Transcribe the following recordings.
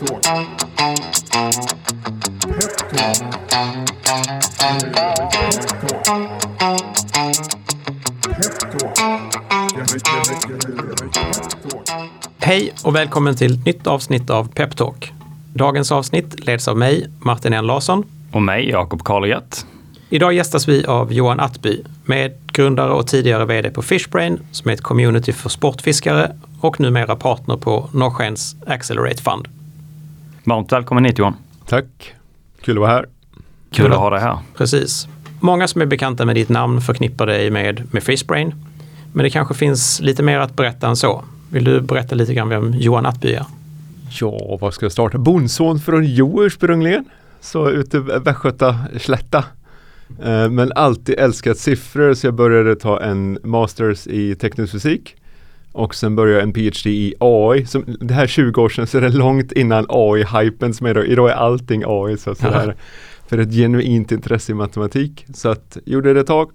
Peptalk. Hej och välkommen till ett nytt avsnitt av Peptalk. Dagens avsnitt leds av mig, Martin N Larsson. Och mig, Jakob Karlgert. Idag gästas vi av Johan Attby, medgrundare och tidigare vd på Fishbrain, som är ett community för sportfiskare och numera partner på Norrskens Accelerate Fund. Varmt välkommen hit Johan. Tack, kul att vara här. Kul att ha dig här. Precis. Många som är bekanta med ditt namn förknippar dig med, med Fishbrain. Men det kanske finns lite mer att berätta än så. Vill du berätta lite grann vem Johan Attby är? Ja, vad ska jag starta? Bondson från Jo ursprungligen. Så ute i Västgöta slätta. Eh, Men alltid älskat siffror så jag började ta en masters i teknisk fysik. Och sen började en PhD i AI. Som, det här är 20 år sedan så är det långt innan AI-hypen som är idag. Idag är allting AI. Så, så här, för ett genuint intresse i matematik. Så att gjorde det ett tag.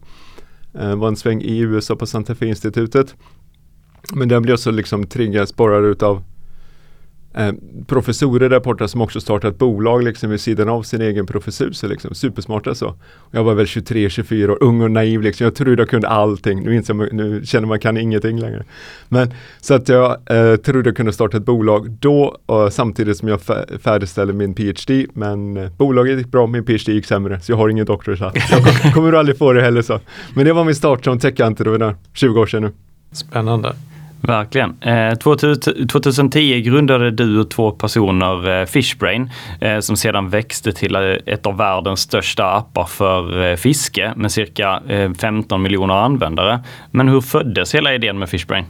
Eh, var en sväng i USA på Santa Fe-institutet. Men den blev så liksom triggad, sporrad utav eh, professorer där borta som också startat bolag liksom vid sidan av sin egen professur. Så liksom, supersmarta så. Och jag var väl 23-24 år, ung och naiv liksom. Jag trodde jag kunde allting. Nu, inser man, nu känner man kan ingenting längre. Men så att jag eh, trodde jag kunde starta ett bolag då och samtidigt som jag färdigställde min PhD. Men eh, bolaget gick bra, min PhD gick sämre. Så jag har ingen doktorshatt. Jag kommer aldrig få det heller så. Men det var min start som tech-entreprenör, 20 år sedan nu. Spännande. Verkligen. Eh, 2010 grundade du och två personer eh, Fishbrain eh, som sedan växte till eh, ett av världens största appar för eh, fiske med cirka eh, 15 miljoner användare. Men hur föddes hela idén med Fishbrain?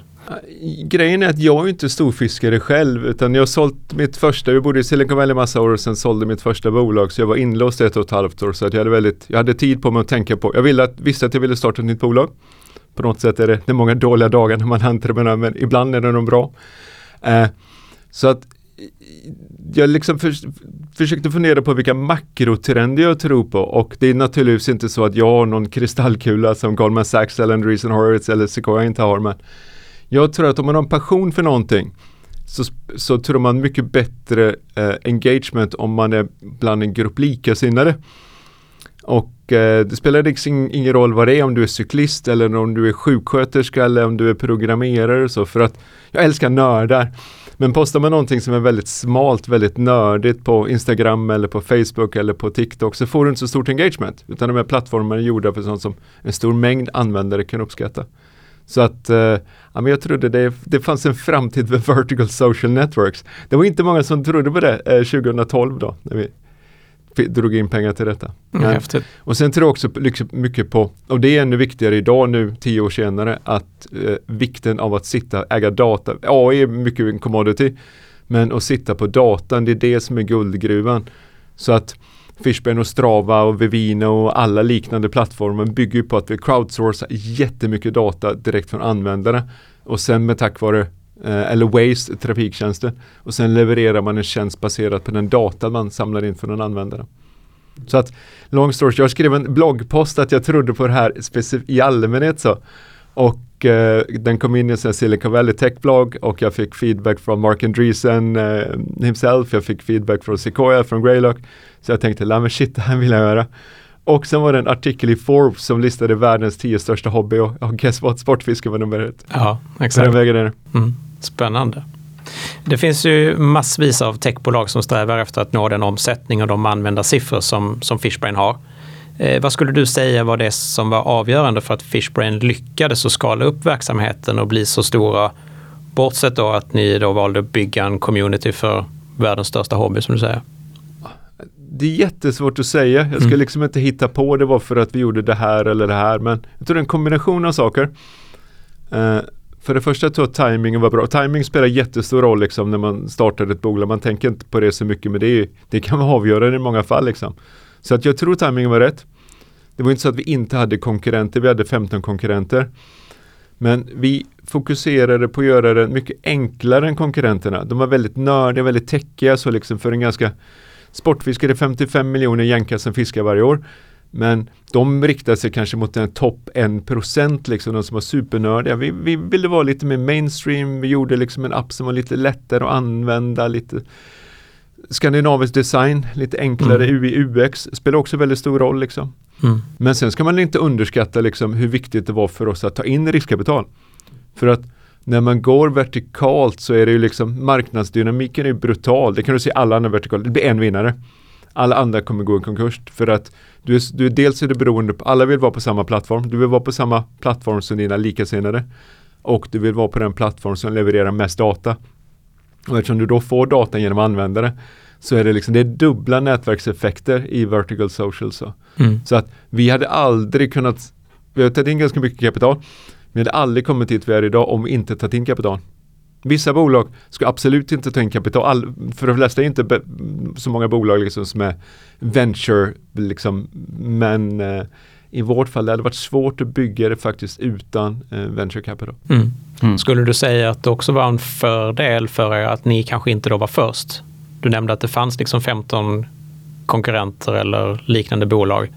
Grejen är att jag är inte storfiskare själv utan jag har sålt mitt första, vi bodde i Silicon Valley massa år och sen sålde mitt första bolag så jag var inlåst ett och ett halvt år så att jag hade väldigt, jag hade tid på mig att tänka på, jag ville att, visste att jag ville starta ett nytt bolag. På något sätt är det, det är många dåliga dagar när man är entreprenör men ibland är det nog bra. Eh, så att jag liksom för, försökte fundera på vilka makrotrender jag tror på och det är naturligtvis inte så att jag har någon kristallkula som Goldman Sachs eller Andreessen Horowitz eller Sequoia inte har men jag tror att om man har en passion för någonting så, så tror man mycket bättre eh, engagement om man är bland en grupp likasinnade. Och Eh, det spelar liksom ingen roll vad det är om du är cyklist eller om du är sjuksköterska eller om du är programmerare och så för att jag älskar nördar. Men postar man någonting som är väldigt smalt, väldigt nördigt på Instagram eller på Facebook eller på TikTok så får du inte så stort engagement. Utan de här plattformarna är gjorda för sånt som en stor mängd användare kan uppskatta. Så att eh, ja, men jag trodde det, det fanns en framtid för vertical social networks. Det var inte många som trodde på det eh, 2012 då, när vi drog in pengar till detta. Mm, Häftigt. och sen tror jag också liksom mycket på, och det är ännu viktigare idag nu, tio år senare, att eh, vikten av att sitta, äga data. AI är mycket en commodity, men att sitta på datan, det är det som är guldgruvan. Så att Fishbrain och Strava och Vivino och alla liknande plattformar bygger på att vi crowdsourcar jättemycket data direkt från användare. Och sen med tack vare Eh, eller Waze, trafiktjänster. Och sen levererar man en tjänst baserat på den data man samlar in från en användare. Så att, long story jag skrev en bloggpost att jag trodde på det här i allmänhet så. Och eh, den kom in i en Silicon Valley Tech-blogg och jag fick feedback från Mark Andreessen eh, himself, jag fick feedback från Sequoia, från Greylock. Så jag tänkte, la men shit, det här vill jag göra. Och sen var det en artikel i Forbes som listade världens tio största hobby och, och guess what, sportfiske var nummer ett. Ja, den exakt. vägen är. Mm. Spännande. Det finns ju massvis av techbolag som strävar efter att nå den omsättning och de användarsiffror som, som Fishbrain har. Eh, vad skulle du säga var det som var avgörande för att Fishbrain lyckades att skala upp verksamheten och bli så stora? Bortsett då att ni då valde att bygga en community för världens största hobby som du säger. Det är jättesvårt att säga. Jag ska Mm. liksom inte hitta på det var för att vi gjorde det här eller det här. Men jag tror det är en kombination av saker. Eh, för det första tror jag att timingen var bra. Timing spelar jättestor roll liksom när man startar ett bolag. Man tänker inte på det så mycket men det, är, det kan vara avgörande i många fall. Liksom. Så att jag tror timingen var rätt. Det var inte så att vi inte hade konkurrenter. Vi hade 15 konkurrenter. Men vi fokuserade på att göra det mycket enklare än konkurrenterna. De var väldigt nördiga, väldigt techiga. Så liksom för en ganska Sportfiskare 55 miljoner jänkar som fiskar varje år. Men de riktar sig kanske mot den topp 1% liksom, de som var supernördiga. Vi, vi ville vara lite mer mainstream, vi gjorde liksom en app som var lite lättare att använda, lite skandinavisk design, lite enklare Mm. UI, UX spelar också väldigt stor roll. Liksom. Mm. Men sen ska man inte underskatta liksom, hur viktigt det var för oss att ta in riskkapital. För att när man går vertikalt så är det ju liksom marknadsdynamiken är brutal. Det kan du se alla andra vertikaler. Det blir en vinnare. Alla andra kommer gå i konkurs för att du är, du dels är det beroende på, alla vill vara på samma plattform. Du vill vara på samma plattform som dina likasinnade och du vill vara på den plattform som levererar mest data. Och eftersom du då får data genom användare så är det liksom det är dubbla nätverkseffekter i vertical social. Så. Mm. Så att vi hade aldrig kunnat, vi har tagit in ganska mycket kapital, vi hade aldrig kommit dit vi är idag om vi inte tagit in kapital. Vissa bolag ska absolut inte ta in kapital, All, för de flesta är inte be, så många bolag liksom som är venture, liksom, men eh, i vårt fall det hade varit svårt att bygga det faktiskt utan eh, venture capital. Mm. Mm. Skulle du säga att det också var en fördel för er att ni kanske inte då var först? Du nämnde att det fanns liksom 15 konkurrenter eller liknande bolag.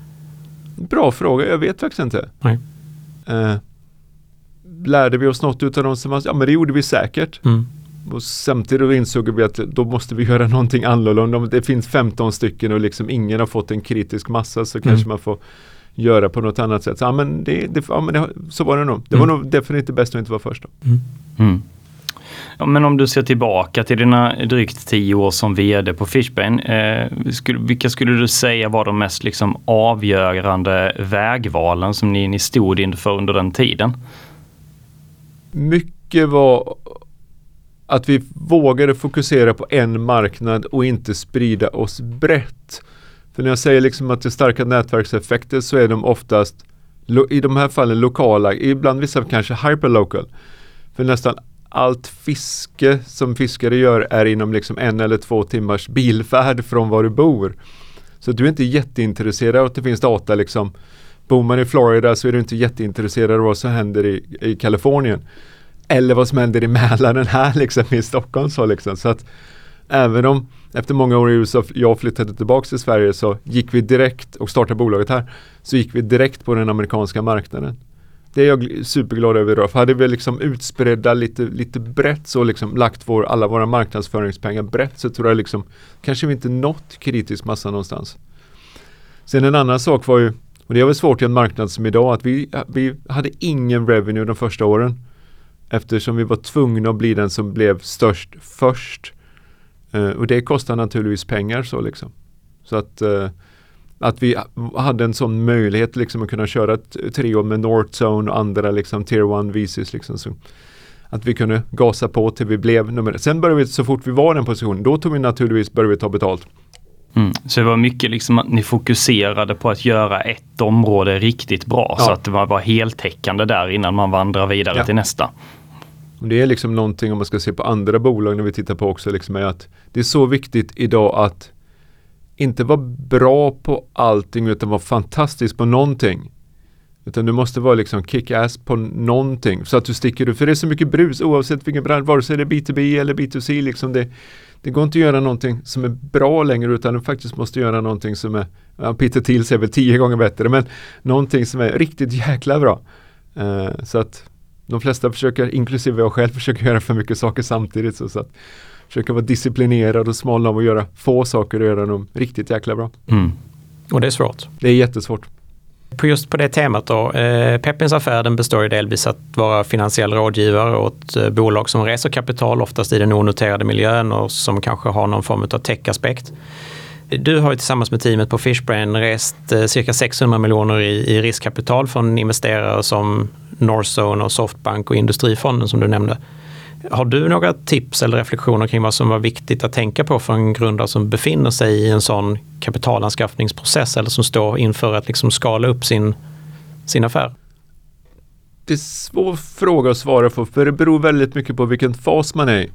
Bra fråga, jag vet faktiskt inte. Nej. Eh, lärde vi oss något utav de som var, ja men det gjorde vi säkert. Mm. Och samtidigt insåg vi att då måste vi göra någonting annorlunda. Om det finns 15 stycken och liksom ingen har fått en kritisk massa så kanske Mm. man får göra på något annat sätt. Så, ja, men det, det, ja, men det, så var det nog. Det var Mm. nog definitivt bäst att inte vara först. Då. Mm. Ja, men om du ser tillbaka till dina drygt tio år som vd på Fishbane, eh, skulle, vilka skulle du säga var de mest liksom, avgörande vägvalen som ni, ni stod inför under den tiden? Mycket var att vi vågade fokusera på en marknad och inte sprida oss brett. För när jag säger liksom att det är starka nätverkseffekter så är de oftast i de här fallen lokala, ibland vissa kanske hyperlocal. För nästan allt fiske som fiskare gör är inom liksom en eller två timmars bilfärd från var du bor. Så du är inte jätteintresserad av att det finns data liksom. Bor man i Florida så är du inte jätteintresserad av vad som händer i, i Kalifornien. Eller vad som händer i Mälaren här liksom i Stockholm. Så, liksom. så att även om efter många år i USA jag flyttade tillbaka till Sverige så gick vi direkt och startade bolaget här. Så gick vi direkt på den amerikanska marknaden. Det är jag superglad över idag. För hade vi liksom utspridda lite, lite brett så liksom lagt vår, alla våra marknadsföringspengar brett så tror jag liksom kanske vi inte nått kritisk massa någonstans. Sen en annan sak var ju, och det är väl svårt i en marknad som idag, att vi, vi hade ingen revenue de första åren. Eftersom vi var tvungna att bli den som blev störst först. Eh, och det kostar naturligtvis pengar så liksom. Så att, eh, att vi hade en sån möjlighet liksom att kunna köra ett tre år med Northzone och andra liksom tier 1 VCs liksom. Så att vi kunde gasa på till vi blev nummer Sen började vi, så fort vi var i den positionen, då tog vi naturligtvis, började vi ta betalt. Mm. Så det var mycket liksom att ni fokuserade på att göra ett område riktigt bra så Ja. att det var, var heltäckande där innan man vandrar vidare Ja. till nästa. Och det är liksom någonting om man ska se på andra bolag när vi tittar på också liksom är att det är så viktigt idag att inte vara bra på allting utan vara fantastisk på någonting. Utan du måste vara liksom kick-ass på någonting så att du sticker ut. För det är så mycket brus oavsett vilken bransch, vare sig det är B2B eller B2C. Liksom det, det går inte att göra någonting som är bra längre utan du faktiskt måste göra någonting som är, ja, Peter Thiel säger väl tio gånger bättre, men någonting som är riktigt jäkla bra. Eh, så att de flesta försöker, inklusive jag själv, försöker göra för mycket saker samtidigt. Så, så att försöka vara disciplinerad och smal av att göra få saker och göra dem riktigt jäkla bra. Mm. Och det är svårt. Det är jättesvårt. På just på det temat då, eh, Peppins affär den består ju delvis att vara finansiell rådgivare åt eh, bolag som reser kapital, oftast i den onoterade miljön och som kanske har någon form av tech-aspekt. Du har ju tillsammans med teamet på Fishbrain rest eh, cirka 600 miljoner i, i riskkapital från investerare som Northzone och Softbank och Industrifonden som du nämnde. Har du några tips eller reflektioner kring vad som var viktigt att tänka på för en grundare som befinner sig i en sån kapitalanskaffningsprocess eller som står inför att liksom skala upp sin, sin affär? Det är svår fråga att svara på för det beror väldigt mycket på vilken fas man är i.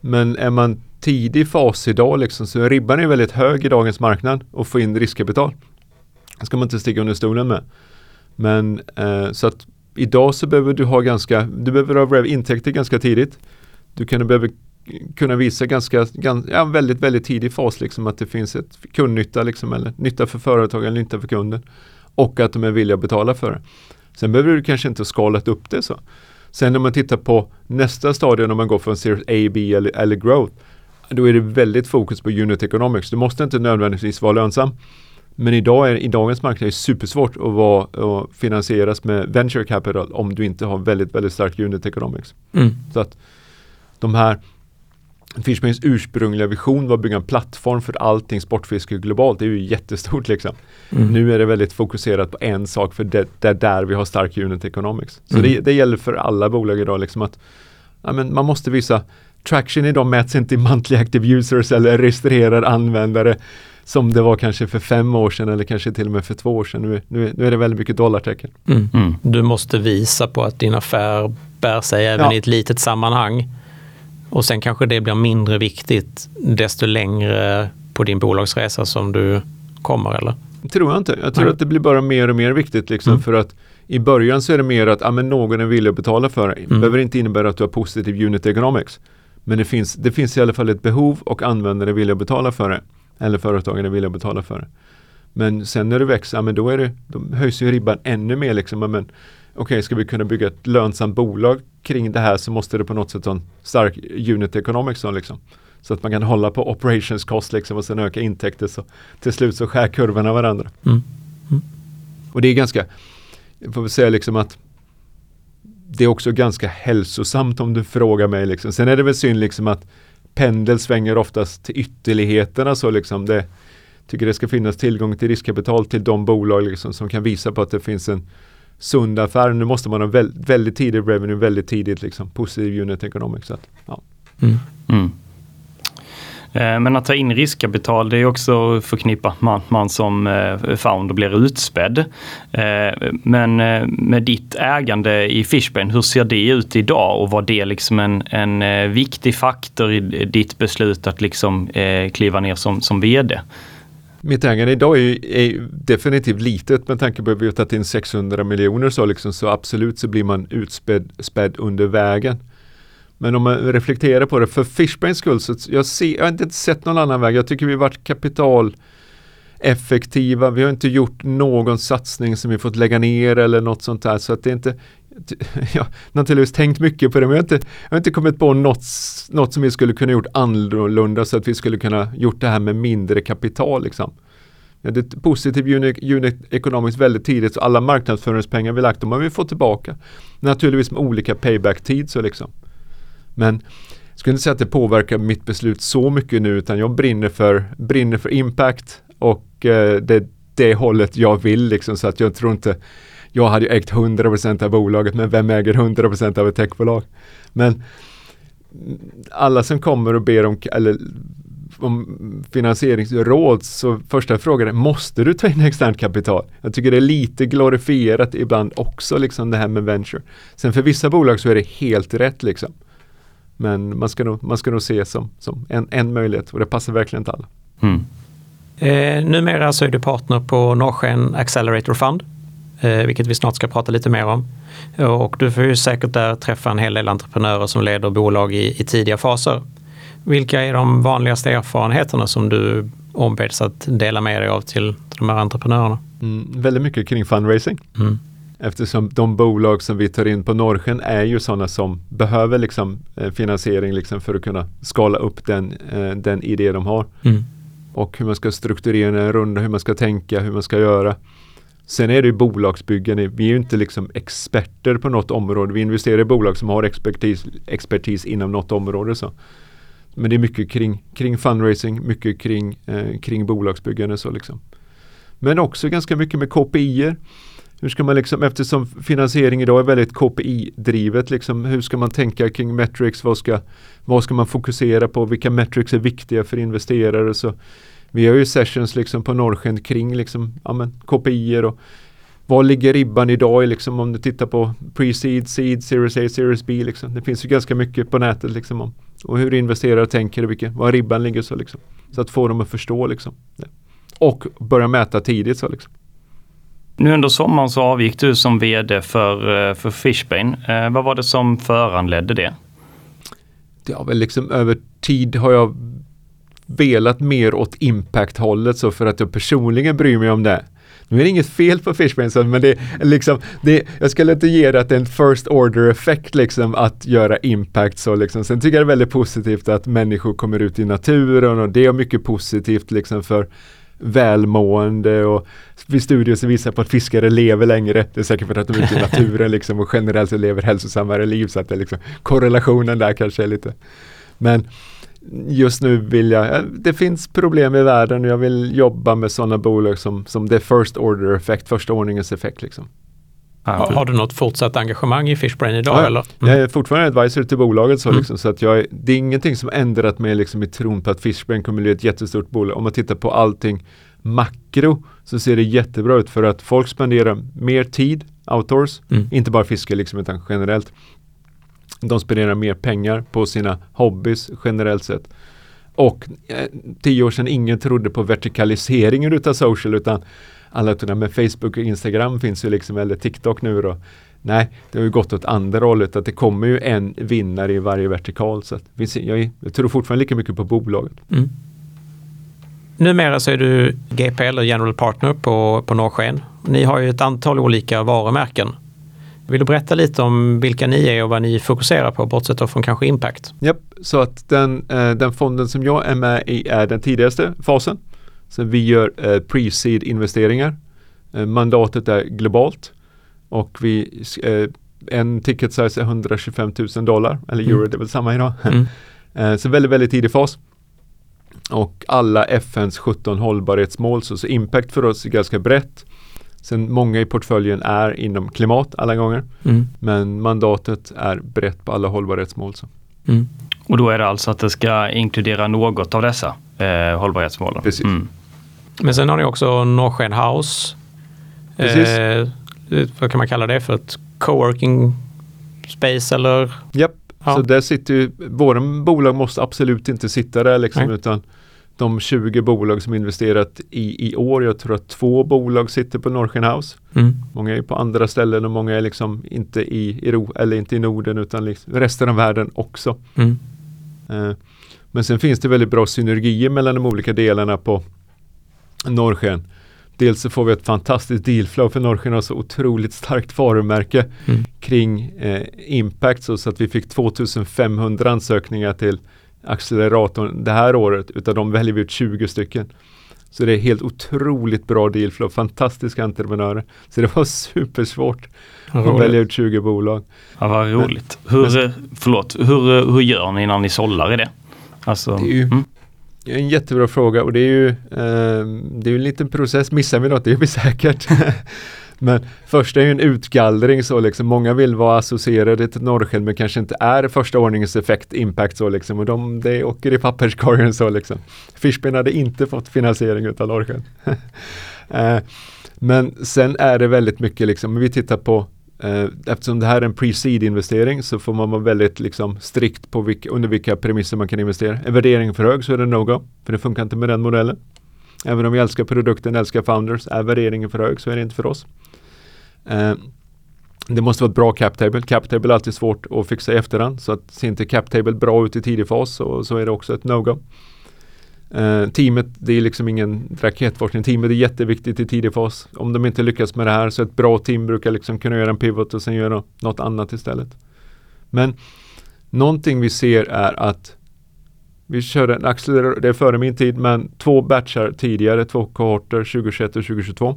Men är man tidig fas idag liksom, så är ribban är väldigt hög i dagens marknad att få in riskkapital. Det ska man inte sticka under stolen med. Men eh, så att idag så behöver du ha ganska, du behöver ha intäkter ganska tidigt. Du kan, du behöver kunna visa ganska, ganska ja, väldigt, väldigt tidig fas liksom att det finns ett kundnytta liksom eller nytta för företag eller nytta för kunden. Och att de är villiga att betala för det. Sen behöver du kanske inte skalat upp det så. Sen när man tittar på nästa stadie när man går från Series A, B eller, eller Growth. då är det väldigt fokus på unit economics. Du måste inte nödvändigtvis vara lönsam. Men idag är, i dagens marknad är det supersvårt att, vara, att finansieras med venture capital om du inte har väldigt, väldigt stark unit economics. Mm. Så att de här Fishbains ursprungliga vision var att bygga en plattform för allting sportfiske globalt. Det är ju jättestort liksom. Mm. Nu är det väldigt fokuserat på en sak för det, det är där vi har stark unit economics. Så Mm. det, det gäller för alla bolag idag liksom att ja, men man måste visa traction idag mäts inte i monthly active users eller registrerade användare som det var kanske för fem år sedan eller kanske till och med för två år sedan. Nu, nu, nu är det väldigt mycket dollartecken. Mm. Mm. Du måste visa på att din affär bär sig även Ja. i ett litet sammanhang. Och sen kanske det blir mindre viktigt desto längre på din bolagsresa som du kommer, eller? Tror jag inte. Jag tror Nej. att det blir bara mer och mer viktigt liksom Mm. för att i början så är det mer att ah, men någon är villig att betala för dig. Mm. behöver inte innebära att du har positiv unit economics. Men det finns, det finns i alla fall ett behov och användare är villiga att betala för det. Eller företagen är villiga att betala för det. Men sen när du växer, men då, är det, då höjs ju ribban ännu mer. Liksom. Men, Okej, ska vi kunna bygga ett lönsamt bolag kring det här så måste det på något sätt ha en stark unit economics. Liksom. Så att man kan hålla på operations cost liksom, och sen öka intäkter. Så till slut så skär kurvorna varandra. Mm. Och det är ganska, jag får väl säga liksom att det är också ganska hälsosamt om du frågar mig. Liksom. Sen är det väl synd liksom att pendel svänger oftast till ytterligheterna. Så liksom det, tycker det ska finnas tillgång till riskkapital till de bolag liksom som kan visa på att det finns en sund affär. Nu måste man ha väl, väldigt tidig revenue, väldigt tidigt liksom, positiv unit economics. Så att, ja. Mm. Mm. Eh, men att ta in riskkapital det är också förknippat med att man som eh, founder blir utspädd. Eh, men med ditt ägande i Fishbane, hur ser det ut idag och var det liksom en, en viktig faktor i ditt beslut att liksom kliva ner som, som vd? Mitt ägande idag är, är definitivt litet med tanke på att vi har tagit in 600 miljoner så, liksom, så absolut så blir man utspädd under vägen. Men om man reflekterar på det, för Fishbrains skull, så jag, ser, jag har inte sett någon annan väg. Jag tycker vi har varit kapital effektiva. Vi har inte gjort någon satsning som vi fått lägga ner eller något sånt där. Så att det är inte, jag har naturligtvis tänkt mycket på det, men jag har inte, jag har inte kommit på något, något som vi skulle kunna gjort annorlunda så att vi skulle kunna gjort det här med mindre kapital. Liksom. Ja, det är positiv unit, unit economics väldigt tidigt, så alla marknadsföringspengar vi lagt, de har vi fått tillbaka. Naturligtvis med olika payback-tid. Så liksom. Men jag skulle inte säga att det påverkar mitt beslut så mycket nu, utan jag brinner för, brinner för impact och eh, det är det hållet jag vill. Liksom, så att jag tror inte jag hade ju ägt 100% av bolaget, men vem äger 100% av ett techbolag? Men alla som kommer och ber om, eller, om finansieringsråd, så första frågan är, måste du ta in externt kapital? Jag tycker det är lite glorifierat ibland också, liksom det här med venture. Sen för vissa bolag så är det helt rätt liksom. Men man ska nog, man ska nog se som, som en, en möjlighet och det passar verkligen inte alla. Mm. Eh, numera så är du partner på Norrsken Accelerator Fund, eh, vilket vi snart ska prata lite mer om. Och du får ju säkert där träffa en hel del entreprenörer som leder bolag i, i tidiga faser. Vilka är de vanligaste erfarenheterna som du ombeds att dela med dig av till, till de här entreprenörerna? Mm, väldigt mycket kring fundraising. Mm. Eftersom de bolag som vi tar in på Norrsken är ju sådana som behöver liksom, eh, finansiering liksom, för att kunna skala upp den, eh, den idé de har. Mm. Och hur man ska strukturera en runda, hur man ska tänka, hur man ska göra. Sen är det ju bolagsbyggen. Vi är ju inte liksom experter på något område. Vi investerar i bolag som har expertis, expertis inom något område. Så. Men det är mycket kring, kring fundraising, mycket kring, eh, kring bolagsbyggande. Så liksom. Men också ganska mycket med KPI. Hur ska man liksom, eftersom finansiering idag är väldigt KPI-drivet, liksom, hur ska man tänka kring metrics? Vad ska, vad ska man fokusera på? Vilka metrics är viktiga för investerare? Så vi har ju sessions liksom på Norrsken kring liksom, ja, men, KPI och var ligger ribban idag liksom, om du tittar på pre-seed, seed, series A, series B. Liksom. Det finns ju ganska mycket på nätet liksom, om och hur investerare tänker och var ribban ligger. Så, liksom. så att få dem att förstå. Liksom, det. Och börja mäta tidigt. Så, liksom. Nu under sommaren så avgick du som vd för, eh, för Fishbane. Eh, vad var det som föranledde det? det har väl liksom över tid har jag velat mer åt impact-hållet så för att jag personligen bryr mig om det. Nu är det inget fel på Fishbane, men det är liksom, det, jag skulle inte ge det att det är en first order effekt liksom att göra impact så liksom. Sen tycker jag det är väldigt positivt att människor kommer ut i naturen och det är mycket positivt liksom för välmående och vid studier som visar på att fiskare lever längre. Det är säkert för att de är ute i naturen liksom och generellt lever hälsosammare liv så att det liksom, korrelationen där kanske är lite. Men just nu vill jag, eh, det finns problem i världen och jag vill jobba med sådana bolag som, som the first order effect, första ordningens effekt liksom. Har, har du något fortsatt engagemang i Fishbrain idag? Ja, eller? Mm. Jag är fortfarande advisor till bolaget så, mm. liksom, så att jag, det är ingenting som ändrat mig liksom, i tron på att Fishbrain kommer bli ett jättestort bolag. Om man tittar på allting makro så ser det jättebra ut för att folk spenderar mer tid outdoors, mm. inte bara fiske liksom, utan generellt. De spenderar mer pengar på sina hobbys generellt sett. Och eh, tio år sedan ingen trodde på vertikaliseringen utav social utan alla trodde med Facebook och Instagram finns ju liksom eller TikTok nu då. Nej, det har ju gått åt andra hållet att det kommer ju en vinnare i varje vertikal. Så jag, jag tror fortfarande lika mycket på bolaget. Mm. Numera så är du GP eller General Partner på, på Norrsken. Ni har ju ett antal olika varumärken. Vill du berätta lite om vilka ni är och vad ni fokuserar på, bortsett från kanske impact? Japp, så att den, eh, den fonden som jag är med i är den tidigaste fasen. Så vi gör eh, pre-seed investeringar. Eh, mandatet är globalt och vi, en ticket size är 125 000 dollar, eller euro, mm. det är väl samma idag. Mm. så väldigt, väldigt tidig fas. Och alla FNs 17 hållbarhetsmål, så, så impact för oss är ganska brett. Sen många i portföljen är inom klimat alla gånger. Mm. Men mandatet är brett på alla hållbarhetsmål. Så. Mm. Och då är det alltså att det ska inkludera något av dessa eh, hållbarhetsmålen? Precis. Mm. Men sen har ni också Norrsken House. Precis. Eh, vad kan man kalla det för? Ett coworking space eller? Japp, ja. så där sitter ju, våra bolag måste absolut inte sitta där liksom, utan de 20 bolag som investerat i, i år. Jag tror att två bolag sitter på Norrsken House. Mm. Många är på andra ställen och många är liksom inte i, Ero, eller inte i Norden utan liksom resten av världen också. Mm. Eh, men sen finns det väldigt bra synergier mellan de olika delarna på Norrsken. Dels så får vi ett fantastiskt dealflow för Norrsken har så otroligt starkt varumärke mm. kring eh, impact så, så att vi fick 2500 ansökningar till acceleratorn det här året. Utav dem väljer vi ut 20 stycken. Så det är helt otroligt bra dealflow, fantastiska entreprenörer. Så det var supersvårt att välja ut 20 bolag. Ja, vad roligt. Men, hur, men, förlåt, hur, hur gör ni när ni sållar i det? Alltså, det är ju mm. en jättebra fråga och det är ju eh, det är en liten process. Missar vi något, det är vi säkert. Men första är ju en utgallring så liksom. Många vill vara associerade till Norrsken men kanske inte är första ordningens effekt, impact så liksom. Och de, det åker i papperskorgen så liksom. Fishbin hade inte fått finansiering utav Norrsken. eh, men sen är det väldigt mycket liksom, vi tittar på Eh, eftersom det här är en pre-seed investering så får man vara väldigt liksom, strikt på vilka, under vilka premisser man kan investera. Är värderingen för hög så är det no-go, för det funkar inte med den modellen. Även om vi älskar produkten, älskar founders, är värderingen för hög så är det inte för oss. Eh, det måste vara ett bra cap table. Cap table är alltid svårt att fixa i efterhand. Så att ser inte cap table bra ut i tidig fas så, så är det också ett no-go. Eh, teamet, det är liksom ingen raketforskning. Teamet är jätteviktigt i tidig fas. Om de inte lyckas med det här så ett bra team brukar liksom kunna göra en pivot och sen göra något annat istället. Men någonting vi ser är att vi körde en accelerator, det är före min tid, men två batchar tidigare, två kohorter 2021 och 2022.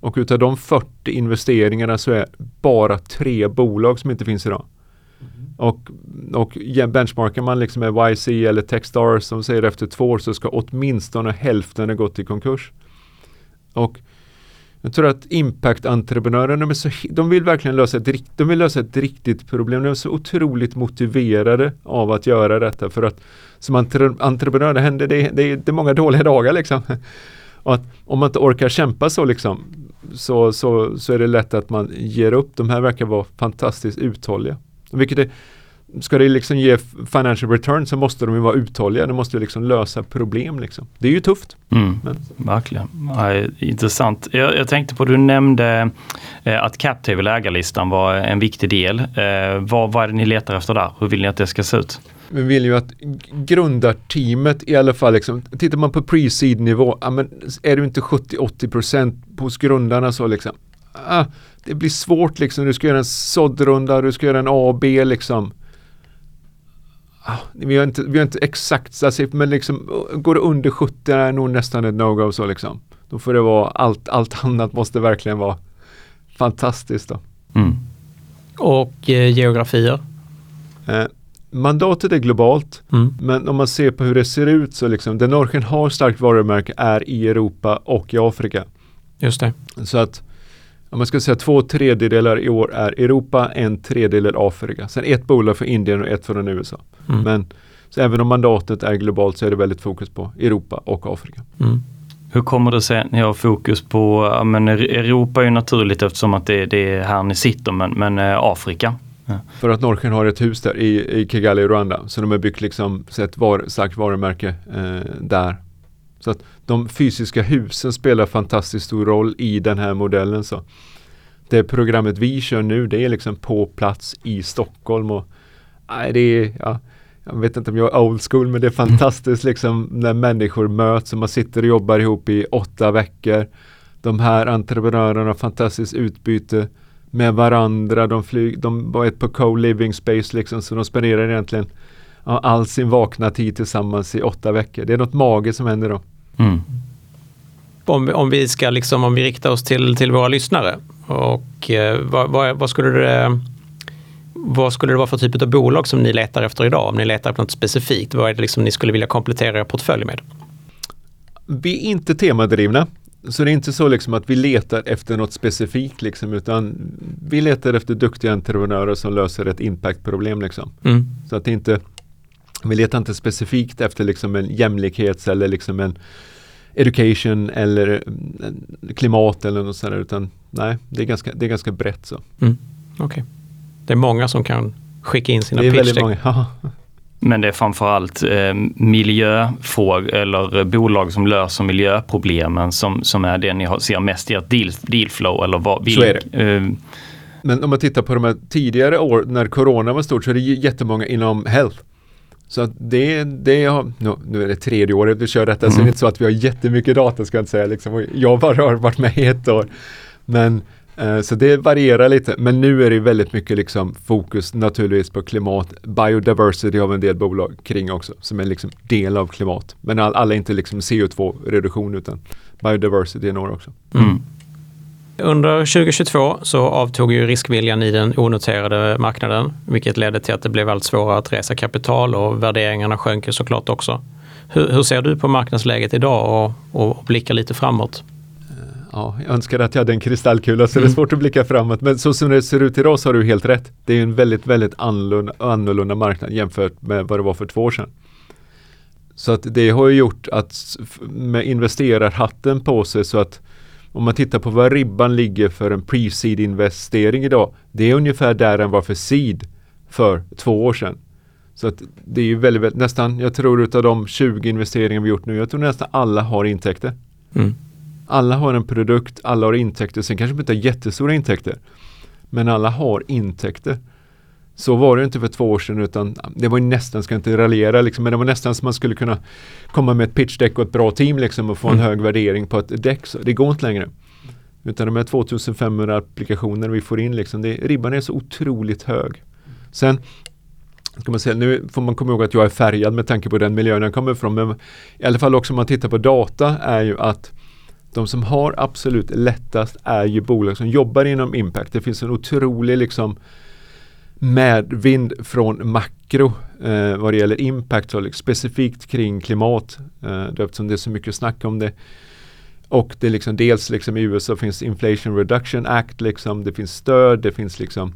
Och utav de 40 investeringarna så är bara tre bolag som inte finns idag. Och, och benchmarkar man liksom med YC eller Techstars som säger efter två år så ska åtminstone hälften ha gått i konkurs. Och jag tror att impact-entreprenörerna de, de vill verkligen lösa ett, de vill lösa ett riktigt problem. De är så otroligt motiverade av att göra detta för att som entre, entreprenör det händer, det, det, det är många dåliga dagar liksom. Och att om man inte orkar kämpa så liksom så, så, så är det lätt att man ger upp. De här verkar vara fantastiskt uthålliga. Vilket är, ska det liksom ge financial return så måste de ju vara uthålliga. De måste liksom lösa problem. Liksom. Det är ju tufft. Mm, men. Verkligen. Ja, intressant. Jag, jag, tänkte på, du nämnde eh, att CapTable ägarlistan var en viktig del. Eh, vad, vad är det ni letar efter där? Hur vill ni att det ska se ut? vi vill ju att grundarteamet i alla fall, liksom, tittar man på pre-seed nivå, ja, men är du inte 70-80% hos grundarna så liksom, ah, det blir svårt liksom, du ska göra en såddrunda, du ska göra en A och B liksom. Ah, vi, har inte, vi har inte exakt men liksom, går det under 70 är nog nästan ett no-go så liksom. Då får det vara allt, allt annat måste verkligen vara fantastiskt då. Mm. Och eh, geografier? Eh, mandatet är globalt, mm. men om man ser på hur det ser ut så liksom, där Norgen har starkt varumärke är i Europa och i Afrika. Just det. Så att om man ska säga två tredjedelar i år är Europa, en tredjedel Afrika. Sen ett bolag för Indien och ett från USA. Mm. Men så även om mandatet är globalt så är det väldigt fokus på Europa och Afrika. Mm. Hur kommer det sig att ni har fokus på, ja, men Europa är ju naturligt eftersom att det, det är här ni sitter, men, men eh, Afrika? Ja. För att Norrken har ett hus där i, i Kigali, Rwanda. Så de har byggt liksom ett var, starkt varumärke eh, där. Så att de fysiska husen spelar fantastiskt stor roll i den här modellen. Så. Det programmet vi kör nu det är liksom på plats i Stockholm. Och, nej, det är, ja, jag vet inte om jag är old school men det är fantastiskt liksom när människor möts och man sitter och jobbar ihop i åtta veckor. De här entreprenörerna har fantastiskt utbyte med varandra. De, flyg, de var ett på co-living space liksom så de spenderar egentligen all sin vakna tid tillsammans i åtta veckor. Det är något magiskt som händer då. Mm. Om, om vi ska liksom, om vi riktar oss till, till våra lyssnare och eh, vad, vad, vad, skulle det vad skulle det vara för typ av bolag som ni letar efter idag? Om ni letar efter något specifikt, vad är det liksom ni skulle vilja komplettera er portfölj med? Vi är inte temadrivna. Så det är inte så liksom att vi letar efter något specifikt liksom, utan vi letar efter duktiga entreprenörer som löser ett impactproblem liksom. Mm. Så att det inte, vi letar inte specifikt efter liksom en jämlikhets eller liksom en education eller klimat eller något sådär utan nej, det är ganska, det är ganska brett så. Mm. Okay. Det är många som kan skicka in sina pitch Men det är framförallt eh, miljöfrågor eller bolag som löser miljöproblemen som, som är det ni har, ser mest i ert deal, dealflow eller vad? Så är det. Eh, men om man tittar på de här tidigare år när corona var stort så är det jättemånga inom health. Så att det, det har, nu är det tredje året vi kör detta mm. så det är inte så att vi har jättemycket data ska jag inte säga. Liksom. Jag bara har varit med i ett år. Men Eh, så det varierar lite, men nu är det väldigt mycket liksom fokus naturligtvis på klimat. Biodiversity har vi en del bolag kring också, som är liksom del av klimat. Men all, alla är inte liksom CO2-reduktion utan biodiversity är några också. Mm. Under 2022 så avtog ju riskviljan i den onoterade marknaden, vilket ledde till att det blev allt svårare att resa kapital och värderingarna sjönk ju såklart också. Hur, hur ser du på marknadsläget idag och, och blickar lite framåt? ja, jag önskar att jag hade en kristallkula så mm. det är mm. svårt att blicka framåt. Men så som det ser ut idag så har du helt rätt. Det är en väldigt, väldigt annorlunda, annorlunda marknad jämfört med vad det var för två år sedan. Så att det har ju gjort att med investerarhatten på sig så att om man tittar på vad ribban ligger för en pre-seed investering idag. Det är ungefär där den var för seed för två år sedan. Så att det är ju väldigt, väldigt nästan, jag tror utav de 20 investeringar vi gjort nu, jag tror nästan alla har intäkter. Mm. Alla har en produkt, alla har intäkter. Sen kanske de inte har jättestora intäkter. Men alla har intäkter. Så var det inte för två år sedan utan det var nästan, ska inte raljera liksom, men det var nästan som man skulle kunna komma med ett pitchdeck och ett bra team liksom och få en mm. hög värdering på ett däck. Så det går inte längre. Utan de här 2500 applikationer vi får in, liksom, det, ribban är så otroligt hög. Sen ska man säga, nu får man komma ihåg att jag är färgad med tanke på den miljön jag kommer ifrån. Men i alla fall också om man tittar på data är ju att de som har absolut lättast är ju bolag som jobbar inom impact. Det finns en otrolig liksom medvind från makro eh, vad det gäller impact, och liksom specifikt kring klimat. Eh, eftersom det är så mycket snack om det. Och det är liksom dels liksom i USA finns Inflation Reduction Act, liksom, det finns stöd, det finns liksom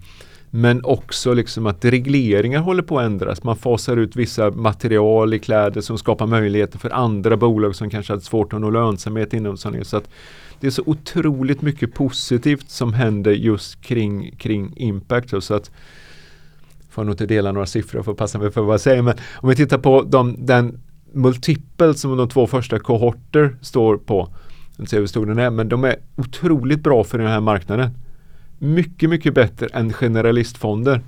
men också liksom att regleringar håller på att ändras. Man fasar ut vissa material i kläder som skapar möjligheter för andra bolag som kanske hade svårt att nå lönsamhet inom sådana. Så att det är så otroligt mycket positivt som händer just kring, kring impact. Så att får nog inte dela några siffror för att passa mig för vad jag säger. Men om vi tittar på de, den multipel som de två första kohorter står på. Jag inte hur stor den är, men de är otroligt bra för den här marknaden mycket, mycket bättre än generalistfonder.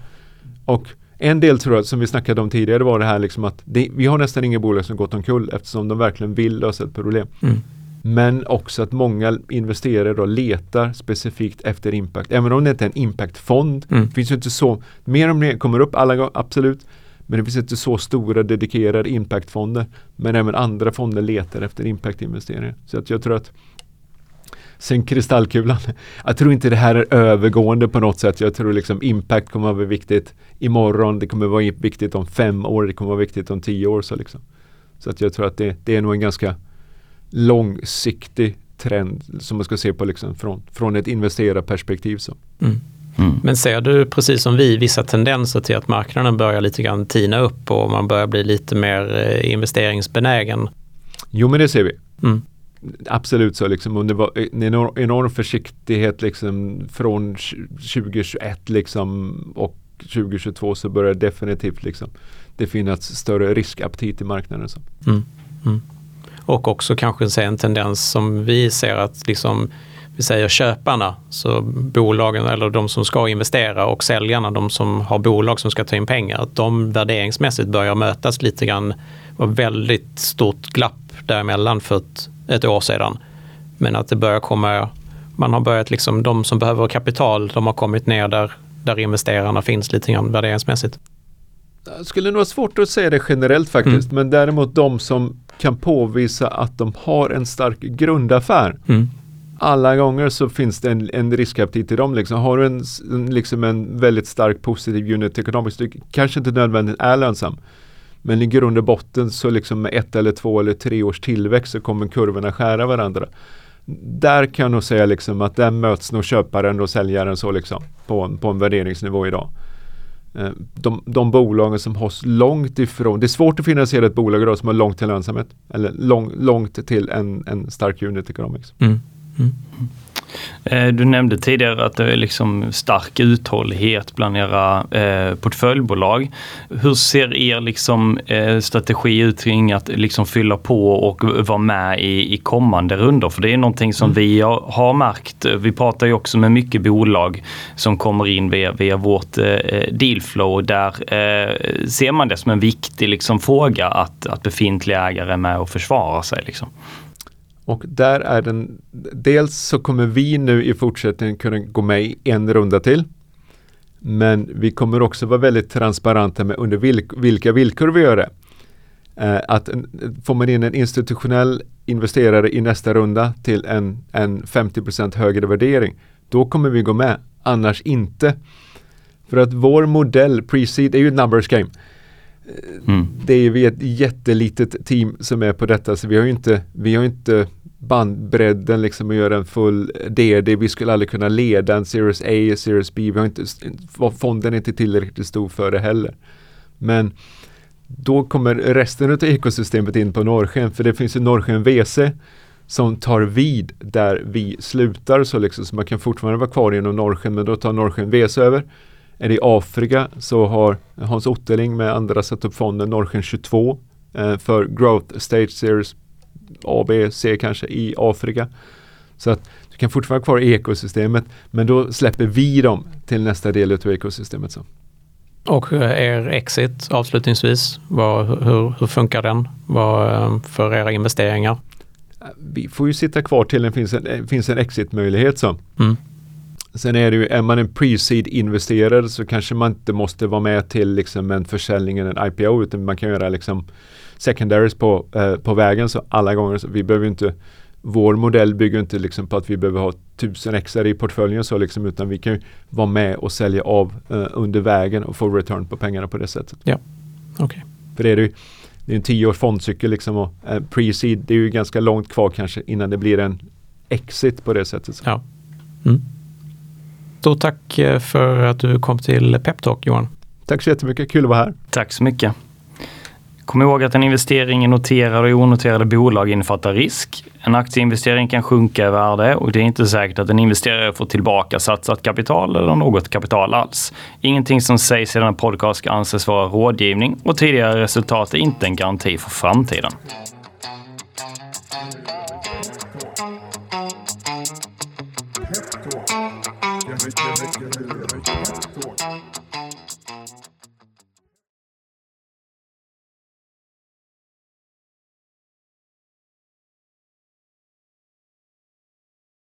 Och En del tror jag, som vi snackade om tidigare, var det här liksom att det, vi har nästan inga bolag som gått omkull eftersom de verkligen vill lösa ett problem. Mm. Men också att många investerare då letar specifikt efter impact. Även om det inte är en impactfond. Mm. Det finns ju inte så, mer och mer kommer upp alla gånger, absolut. Men det finns inte så stora dedikerade impactfonder. Men även andra fonder letar efter impactinvesteringar. Så att jag tror att Sen kristallkulan. Jag tror inte det här är övergående på något sätt. Jag tror liksom impact kommer att vara viktigt imorgon. Det kommer att vara viktigt om fem år. Det kommer att vara viktigt om tio år. Så, liksom. så att jag tror att det, det är nog en ganska långsiktig trend som man ska se på liksom från, från ett investerarperspektiv. Så. Mm. Mm. Men ser du precis som vi vissa tendenser till att marknaden börjar lite grann tina upp och man börjar bli lite mer eh, investeringsbenägen? Jo men det ser vi. Mm. Absolut så liksom. Och det var en enorm försiktighet liksom från 2021 liksom och 2022 så börjar definitivt liksom det finnas större riskaptit i marknaden. Så. Mm. Och också kanske se en tendens som vi ser att liksom vi säger köparna, så bolagen eller de som ska investera och säljarna, de som har bolag som ska ta in pengar, att de värderingsmässigt börjar mötas lite grann. Det var väldigt stort glapp däremellan för ett, ett år sedan. Men att det börjar komma, man har börjat liksom, de som behöver kapital, de har kommit ner där, där investerarna finns lite grann värderingsmässigt. Jag skulle nog ha svårt att säga det generellt faktiskt, mm. men däremot de som kan påvisa att de har en stark grundaffär. Mm alla gånger så finns det en, en riskaptit i dem. Liksom. Har du en, liksom en väldigt stark positiv unit economics, du kanske inte nödvändigt är lönsam. Men i grund och botten så liksom med ett eller två eller tre års tillväxt så kommer kurvorna skära varandra. Där kan jag nog säga liksom att där möts nog köparen och säljaren så liksom på, en, på en värderingsnivå idag. Eh, de, de bolagen som har långt ifrån, det är svårt att finansiera ett bolag idag som har långt till lönsamhet. Eller lång, långt till en, en stark unit economics. Mm. Mm. Eh, du nämnde tidigare att det är liksom stark uthållighet bland era eh, portföljbolag. Hur ser er liksom, eh, strategi ut kring att liksom fylla på och vara med i, i kommande runder? För det är någonting som mm. vi har, har, märkt. Vi pratar ju också med mycket bolag som kommer in via, via vårt eh, dealflow. Där eh, ser man det som en viktig liksom, fråga att, att befintliga ägare är med och försvarar sig. Liksom. Och där är den, dels så kommer vi nu i fortsättningen kunna gå med en runda till. Men vi kommer också vara väldigt transparenta med under vilk, vilka villkor vi gör det. Eh, att får man in en institutionell investerare i nästa runda till en, en 50% högre värdering, då kommer vi gå med, annars inte. För att vår modell, pre-seed, är ju ett numbers game. Mm. Det är vi ett jättelitet team som är på detta så vi har ju inte, vi har inte bandbredden liksom och göra en full DD. Vi skulle aldrig kunna leda en Series A, Series B. Vi har inte, fonden är inte tillräckligt stor för det heller. Men då kommer resten av ekosystemet in på Norrsken för det finns ju Norrsken WC som tar vid där vi slutar så liksom så man kan fortfarande vara kvar inom Norrsken men då tar Norrsken WC över. Är det i Afrika så har Hans Otterling med andra satt upp fonden Norrsken 22 eh, för Growth Stage Series A, B, C kanske i Afrika. Så att du kan fortfarande vara kvar i ekosystemet men då släpper vi dem till nästa del av ekosystemet. Så. Och er exit avslutningsvis, vad, hur, hur funkar den vad, eh, för era investeringar? Vi får ju sitta kvar till det finns en, finns en exit-möjlighet. Så. Mm. Sen är det ju, är man en pre-seed investerare så kanske man inte måste vara med till liksom en försäljning eller en IPO utan man kan göra liksom secondaries på, eh, på vägen så alla gånger. Så vi behöver inte vår modell bygger inte liksom på att vi behöver ha tusen exar i portföljen så liksom, utan vi kan vara med och sälja av eh, under vägen och få return på pengarna på det sättet. Ja, okej. Okay. För det är ju det är en tio års fondcykel liksom och eh, pre-seed det är ju ganska långt kvar kanske innan det blir en exit på det sättet. Ja. Mm. Stort tack eh, för att du kom till Peptalk Johan. Tack så jättemycket, kul att vara här. Tack så mycket. Kom ihåg att en investering i noterade och onoterade bolag innefattar risk. En aktieinvestering kan sjunka i värde och det är inte säkert att en investerare får tillbaka satsat kapital eller något kapital alls. Ingenting som sägs i denna podcast ska anses vara rådgivning och tidigare resultat är inte en garanti för framtiden.